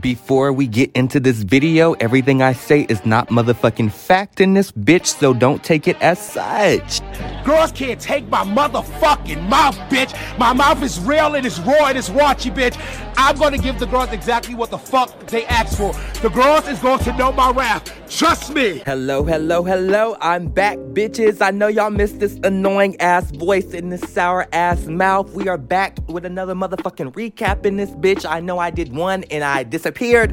Before we get into this video, everything I say is not motherfucking fact in this bitch, so don't take it as such. Girls can't take my motherfucking mouth, bitch. My mouth is real, and it is raw, and it is raunchy, bitch. I'm gonna give the girls exactly what the fuck they asked for. The girls is going to know my wrath. Trust me. Hello, hello, hello. I'm back, bitches. I know y'all missed this annoying ass voice in this sour ass mouth. We are back with another motherfucking recap in this bitch. I know I did one and I disappeared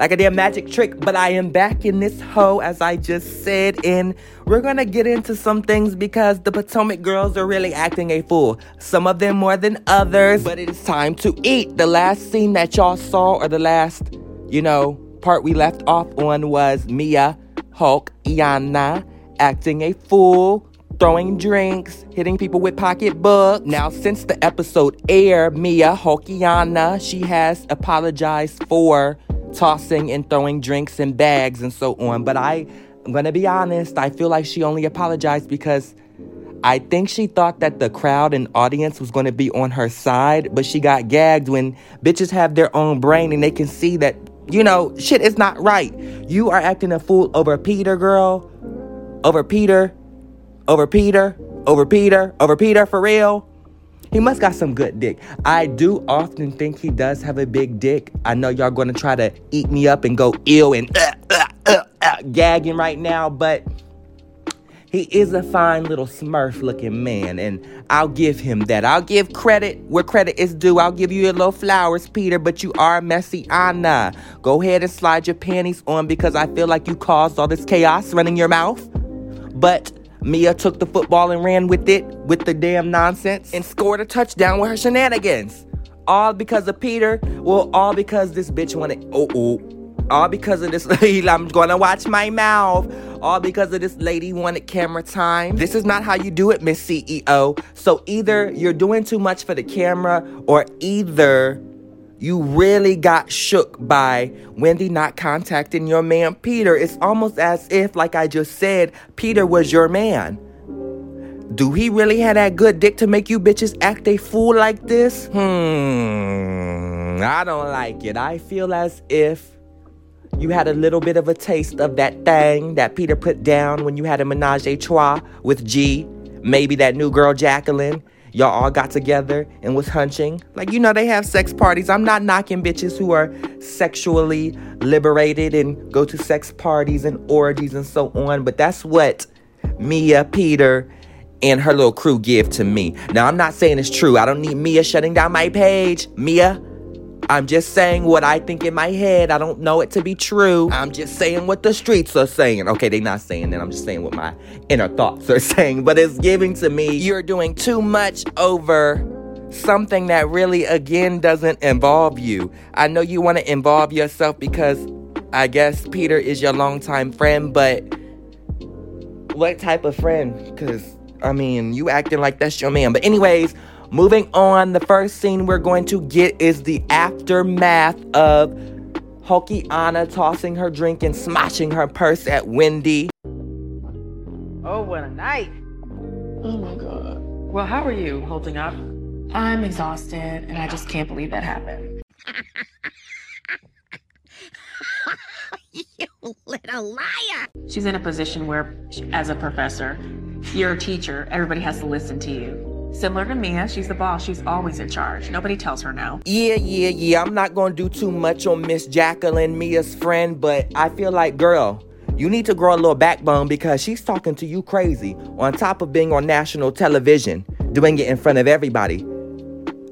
like a damn magic trick, but I am back in this hoe, as I just said, and we're gonna get into some things because the Potomac girls are really acting a fool. Some of them more than others, but it is time to eat. The last scene that y'all saw, or the last, you know, part we left off on was Mia, Hulk, Iana acting a fool, throwing drinks, hitting people with pocketbooks. Now, since the episode aired, Mia Hulkiana, she has apologized for tossing and throwing drinks and bags and so on. But I, I'm gonna be honest, I feel like she only apologized because I think she thought that the crowd and audience was gonna be on her side, but she got gagged when bitches have their own brain and they can see that, you know, shit is not right. You are acting a fool over Peter, girl. Over Peter. Over Peter. Over Peter. Over Peter, for real. He must got some good dick. I do often think he does have a big dick. I know y'all gonna try to eat me up and go ill and uh, uh, uh, uh, gagging right now, but he is a fine little smurf looking man, and I'll give him that. I'll give credit where credit is due. I'll give you your little flowers, Peter, but you are messy, Anna. Go ahead and slide your panties on because I feel like you caused all this chaos running your mouth. But Mia took the football and ran with it, with the damn nonsense, and scored a touchdown with her shenanigans. All because of Peter. Well, all because this bitch wanted. Oh, oh. All because of this. Lady. I'm gonna watch my mouth. All because of this lady wanted camera time. This is not how you do it, Miss CEO. So either you're doing too much for the camera, or either you really got shook by Wendy not contacting your man Peter. It's almost as if, like I just said, Peter was your man. Do he really have that good dick to make you bitches act a fool like this? Hmm, I don't like it. I feel as if you had a little bit of a taste of that thing that Peter put down when you had a menage a trois with G, maybe that new girl Jacqueline y'all all got together and was hunching. Like, you know, they have sex parties. I'm not knocking bitches who are sexually liberated and go to sex parties and orgies and so on, but that's what Mia, Peter, and her little crew give to me. Now, I'm not saying it's true. I don't need Mia shutting down my page. Mia, I'm just saying what I think in my head. I don't know it to be true. I'm just saying what the streets are saying. Okay, they're not saying that. I'm just saying what my inner thoughts are saying. But it's giving to me you're doing too much over something that really, again, doesn't involve you. I know you want to involve yourself because I guess Peter is your longtime friend, but what type of friend? Because, I mean, you acting like that's your man. But, anyways, Moving on, the first scene we're going to get is the aftermath of Hulky Anna tossing her drink and smashing her purse at Wendy. Oh, what a night. Oh my god. Well, how are you holding up? I'm exhausted and I just can't believe that happened. you little liar. She's in a position where, as a professor, you're a teacher, everybody has to listen to you. Similar to Mia, she's the boss. She's always in charge. Nobody tells her no. Yeah, yeah, yeah. I'm not gonna do too much on Miss Jacqueline, Mia's friend, but I feel like, girl, you need to grow a little backbone because she's talking to you crazy on top of being on national television, doing it in front of everybody.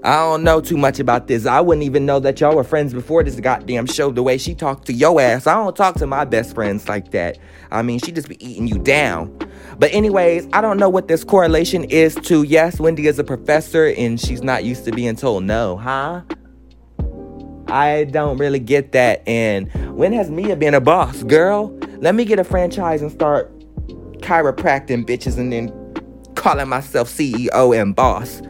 I don't know too much about this. I wouldn't even know that y'all were friends before this goddamn show. The way she talked to your ass, I don't talk to my best friends like that. I mean, she just be eating you down. But anyways, I don't know what this correlation is to. Yes, Wendy is a professor and she's not used to being told no, huh? I don't really get that. And when has Mia been a boss, girl? Let me get a franchise and start chiropracting bitches and then calling myself CEO and boss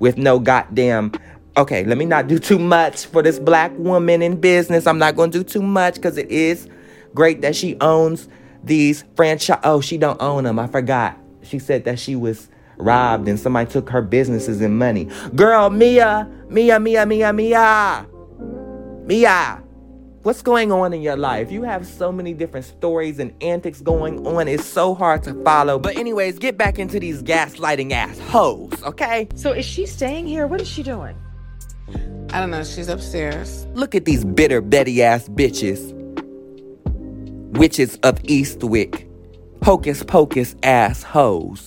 with no goddamn. Okay, let me not do too much for this black woman in business. I'm not gonna do too much because it is great that she owns these franchise. Oh, she don't own them. I forgot. She said that she was robbed and somebody took her businesses and money. Girl, Mia, Mia, Mia, Mia, Mia, Mia. What's going on in your life? You have so many different stories and antics going on. It's so hard to follow. But, anyways, get back into these gaslighting ass hoes, okay? So is she staying here? What is she doing? I don't know. She's upstairs. Look at these bitter Betty ass bitches. Witches of Eastwick. Hocus pocus ass hoes.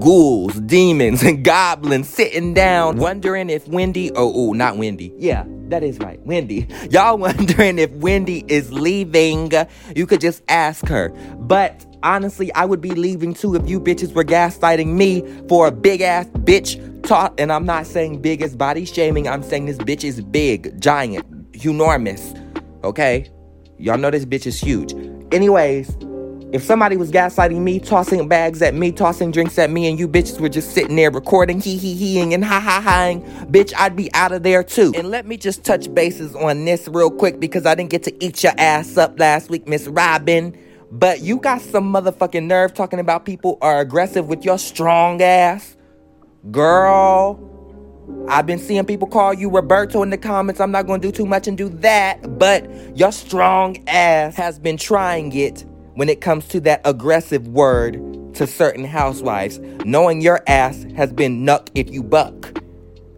Ghouls, demons, and goblins sitting down, wondering if Wendy, oh, ooh, not Wendy. Yeah, that is right, Wendy. Y'all wondering if Wendy is leaving. You could just ask her. But honestly, I would be leaving too if you bitches were gaslighting me for a big ass bitch talk. And I'm not saying big as body shaming, I'm saying this bitch is big, giant, enormous. Okay? Y'all know this bitch is huge. Anyways, if somebody was gaslighting me, tossing bags at me, tossing drinks at me, and you bitches were just sitting there recording, hee hee heeing and ha ha haing, bitch, I'd be out of there too. And let me just touch bases on this real quick because I didn't get to eat your ass up last week, Miss Robyn. But you got some motherfucking nerve talking about people are aggressive with your strong ass. Girl, I've been seeing people call you Roberto in the comments. I'm not gonna do too much and do that, but your strong ass has been trying it when it comes to that aggressive word to certain housewives, knowing your ass has been nuck if you buck.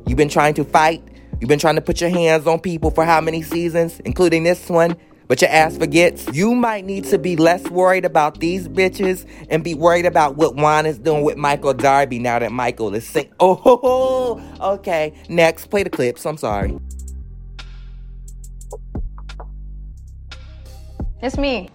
You've been trying to fight, you've been trying to put your hands on people for how many seasons, including this one, but your ass forgets. You might need to be less worried about these bitches and be worried about what Juan is doing with Michael Darby now that Michael is sick. Oh, okay. Next, play the clips. I'm sorry. It's me.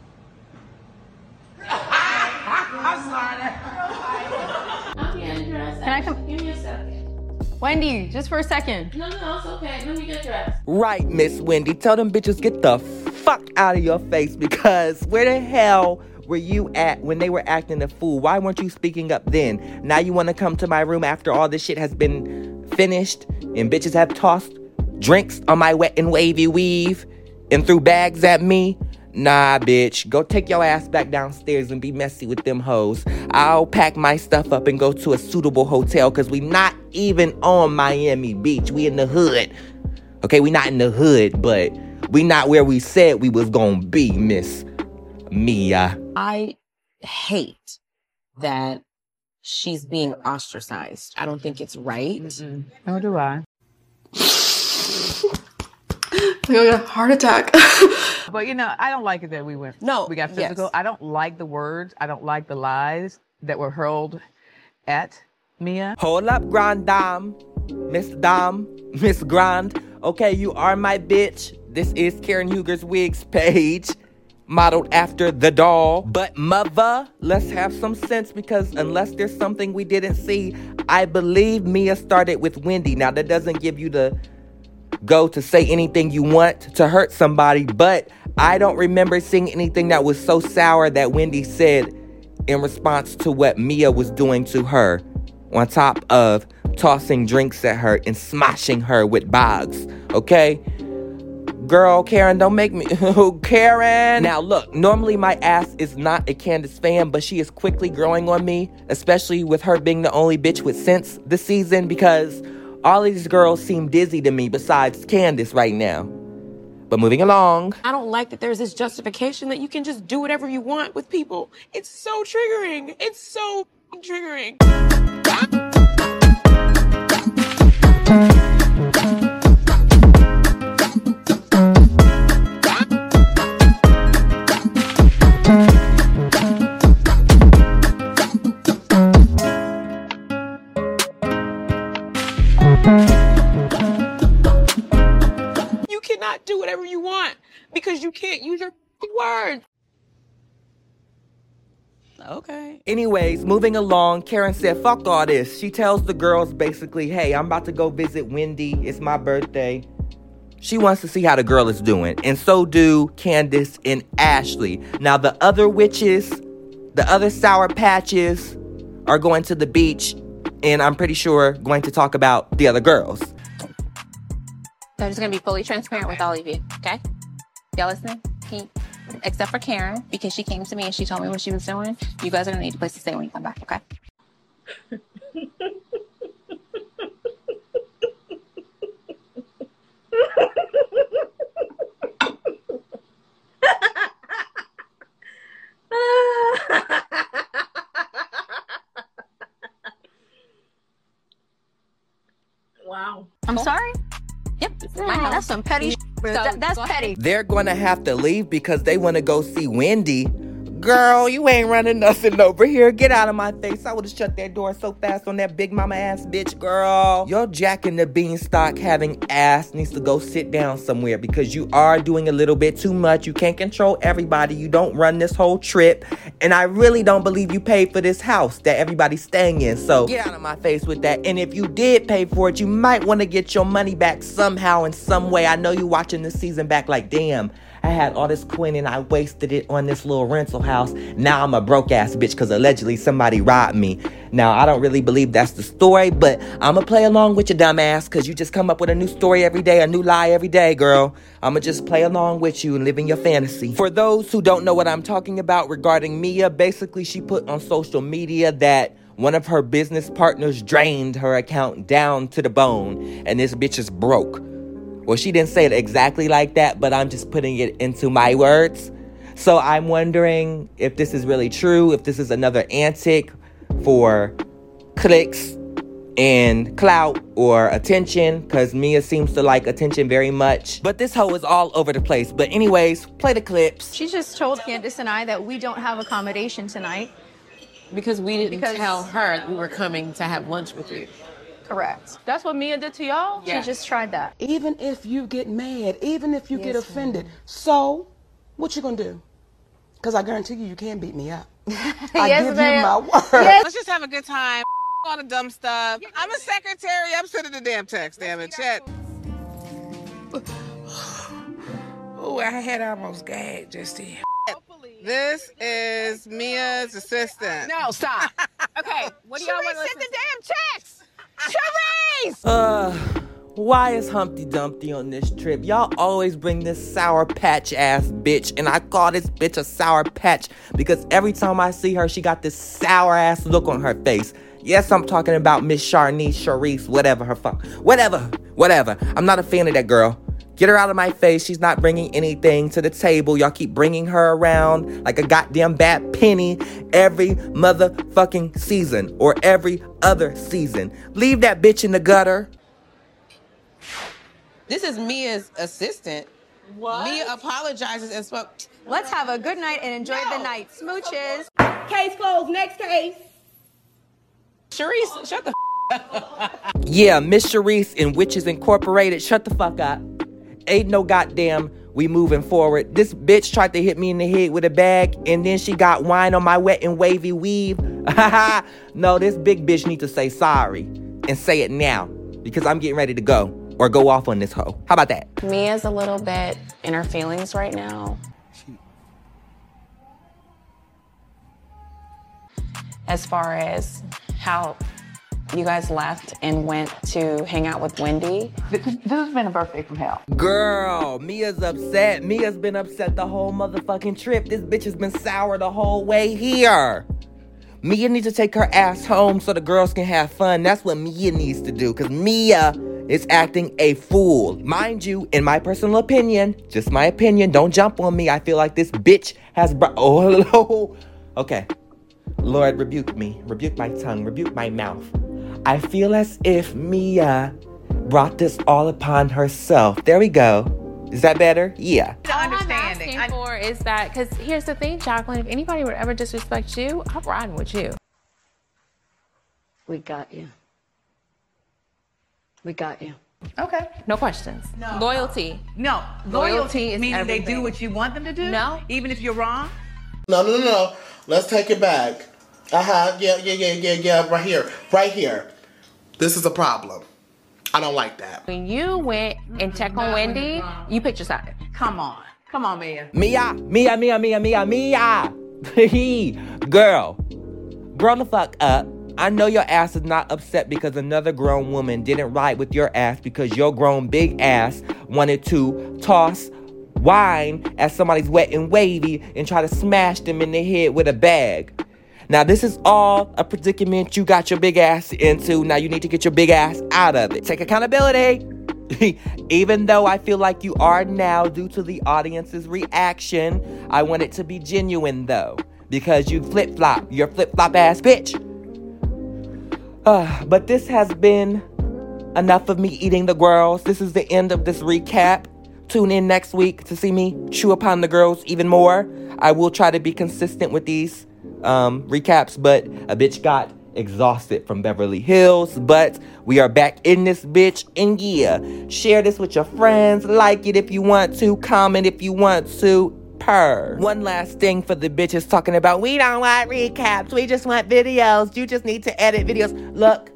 Can I come? Give me a second. Wendy, just for a second. No, no, it's okay. Let me get dressed. Right, Miss Wendy. Tell them bitches get the fuck out of your face because where the hell were you at when they were acting a fool? Why weren't you speaking up then? Now you want to come to my room after all this shit has been finished and bitches have tossed drinks on my wet and wavy weave and threw bags at me? Nah, bitch. Go take your ass back downstairs and be messy with them hoes. I'll pack my stuff up and go to a suitable hotel because we not even on Miami Beach. We in the hood. Okay, we not in the hood, but we not where we said we was gonna be, Miss Mia. I hate that she's being ostracized. I don't think it's right. Nor do I. I'm a heart attack. But you know, I don't like it that we went. No, we got yes. physical. I don't like the words. I don't like the lies that were hurled at Mia. Hold up, Grand Dame. Miss Dame. Miss Grand. Okay, you are my bitch. This is Karen Huger's Wigs page. Modeled after the doll. But mother, let's have some sense because unless there's something we didn't see, I believe Mia started with Wendy. Now that doesn't give you the go to say anything you want to hurt somebody, but I don't remember seeing anything that was so sour that Wendy said in response to what Mia was doing to her, on top of tossing drinks at her and smashing her with bags. Okay? Girl, Karen, don't make me. Oh, Karen! Now, look, normally my ass is not a Candace fan, but she is quickly growing on me, especially with her being the only bitch with sense this season because all these girls seem dizzy to me besides Candace right now. But moving along. I don't like that there's this justification that you can just do whatever you want with people. It's so triggering. It's so triggering. Anyways, moving along, Karen said, fuck all this. She tells the girls basically, hey, I'm about to go visit Wendy. It's my birthday. She wants to see how the girl is doing. And so do Candace and Ashley. Now, the other witches, the other Sour Patches, are going to the beach. And I'm pretty sure going to talk about the other girls. I'm just gonna be fully transparent with all of you, okay? Y'all listening? He, except for Karen, because she came to me and she told me what she was doing. You guys are gonna need a place to stay when you come back, okay? wow. I'm sorry? Yep. Wow, that's some petty. Shit. That- that's petty. They're gonna have to leave because they wanna go see Wendy. Girl, you ain't running nothing over here. Get out of my face. I would've shut that door so fast on that big mama ass bitch, girl. Your Jack and the Beanstalk having ass needs to go sit down somewhere because you are doing a little bit too much. You can't control everybody. You don't run this whole trip. And I really don't believe you paid for this house that everybody's staying in. So get out of my face with that. And if you did pay for it, you might want to get your money back somehow in some way. I know you watching this season back like, damn. I had all this coin and I wasted it on this little rental house. Now I'm a broke ass bitch because allegedly somebody robbed me. Now I don't really believe that's the story, but I'ma play along with you, dumbass, because you just come up with a new story every day, a new lie every day, girl. I'ma just play along with you and live in your fantasy. For those who don't know what I'm talking about regarding Mia, basically she put on social media that one of her business partners drained her account down to the bone, and this bitch is broke. Well, she didn't say it exactly like that, but I'm just putting it into my words. So I'm wondering if this is really true, if this is another antic for clicks and clout or attention, because Mia seems to like attention very much. But this hoe is all over the place. But, anyways, play the clips. She just told Candace and I that we don't have accommodation tonight. Because we didn't Because- tell her we were coming to have lunch with you. Correct. That's what Mia did to y'all? Yeah. She just tried that. Even if you get mad, even if you get Yes, offended, so what you gonna do? Because I guarantee you, you can't beat me up. I Yes, give ma'am. you my word. Yes. Let's just have a good time. All the dumb stuff. I'm a secretary. I'm sending the damn text. Damn it, chat. Oh, I had almost gagged just then. This is Mia's assistant. No, stop. Okay, what do y'all want to listen? the damn text. Charrisse! Uh, why is Humpty Dumpty on this trip? Y'all always bring this sour patch ass bitch, and I call this bitch a sour patch because every time I see her, she got this sour ass look on her face. Yes, I'm talking about Miss Charnice, Charrisse, whatever her fuck, whatever, whatever. I'm not a fan of that girl. Get her out of my face. She's not bringing anything to the table. Y'all keep bringing her around like a goddamn bad penny every motherfucking season or every other season. Leave that bitch in the gutter. This is Mia's assistant. What? Mia apologizes and spoke. Let's have a good night and enjoy the night. Smooches. Case closed. Next case. Charrisse, shut the up. Yeah, Miss Charrisse in Witches Incorporated, shut the fuck up. Ain't no goddamn we moving forward. This bitch tried to hit me in the head with a bag and then she got wine on my wet and wavy weave. no, this big bitch need to say sorry and say it now because I'm getting ready to go or go off on this hoe. How about that? Mia's a little bit in her feelings right now. As far as how you guys left and went to hang out with Wendy. This, this has been a birthday from hell. Girl, Mia's upset. Mia's been upset the whole motherfucking trip. This bitch has been sour the whole way here. Mia needs to take her ass home so the girls can have fun. That's what Mia needs to do. Cause Mia is acting a fool. Mind you, in my personal opinion, just my opinion, don't jump on me. I feel like this bitch has brought. Oh, hello. Okay. Lord, rebuke me. Rebuke my tongue. Rebuke my mouth. I feel as if Mia brought this all upon herself. There we go. Is that better? Yeah. All I'm asking for is that because here's the thing, Jacqueline. If anybody would ever disrespect you, I'm riding with you. We got you. We got you. Okay. No questions. No. Loyalty. No. Loyalty Loyalty, is meaning they do what you want them to do? No. Even if you're wrong? No, no, no, no. Let's take it back. Uh huh. Yeah, yeah, yeah, yeah, yeah. Right here. Right here. This is a problem. I don't like that. When you went and checked on Wendy, you picked your side. Come on. Come on, Mia. Mia, Mia, Mia, Mia, Mia, Mia. Girl, grow the fuck up. I know your ass is not upset because another grown woman didn't ride with your ass because your grown big ass wanted to toss wine at somebody's wet and wavy and try to smash them in the head with a bag. Now, this is all a predicament you got your big ass into. Now, you need to get your big ass out of it. Take accountability. Even though I feel like you are now due to the audience's reaction, I want it to be genuine though. Because you flip flop. You're flip flop ass bitch. Uh, but this has been enough of me eating the girls. This is the end of this recap. Tune in next week to see me chew upon the girls even more. I will try to be consistent with these um, recaps, but a bitch got exhausted from Beverly Hills. But we are back in this bitch. And yeah, share this with your friends. Like it if you want to. Comment if you want to. Per. One last thing for the bitches talking about we don't want recaps. We just want videos. You just need to edit videos. Look,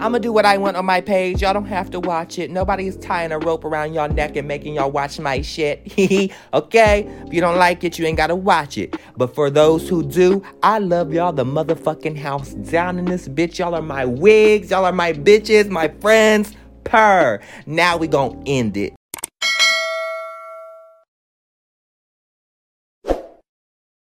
I'm gonna do what I want on my page. Y'all don't have to watch it. Nobody's tying a rope around y'all neck and making y'all watch my shit. Okay? If you don't like it, you ain't gotta watch it. But for those who do, I love y'all the motherfucking house down in this bitch. Y'all are my wigs. Y'all are my bitches, my friends. Per. Now we gonna end it.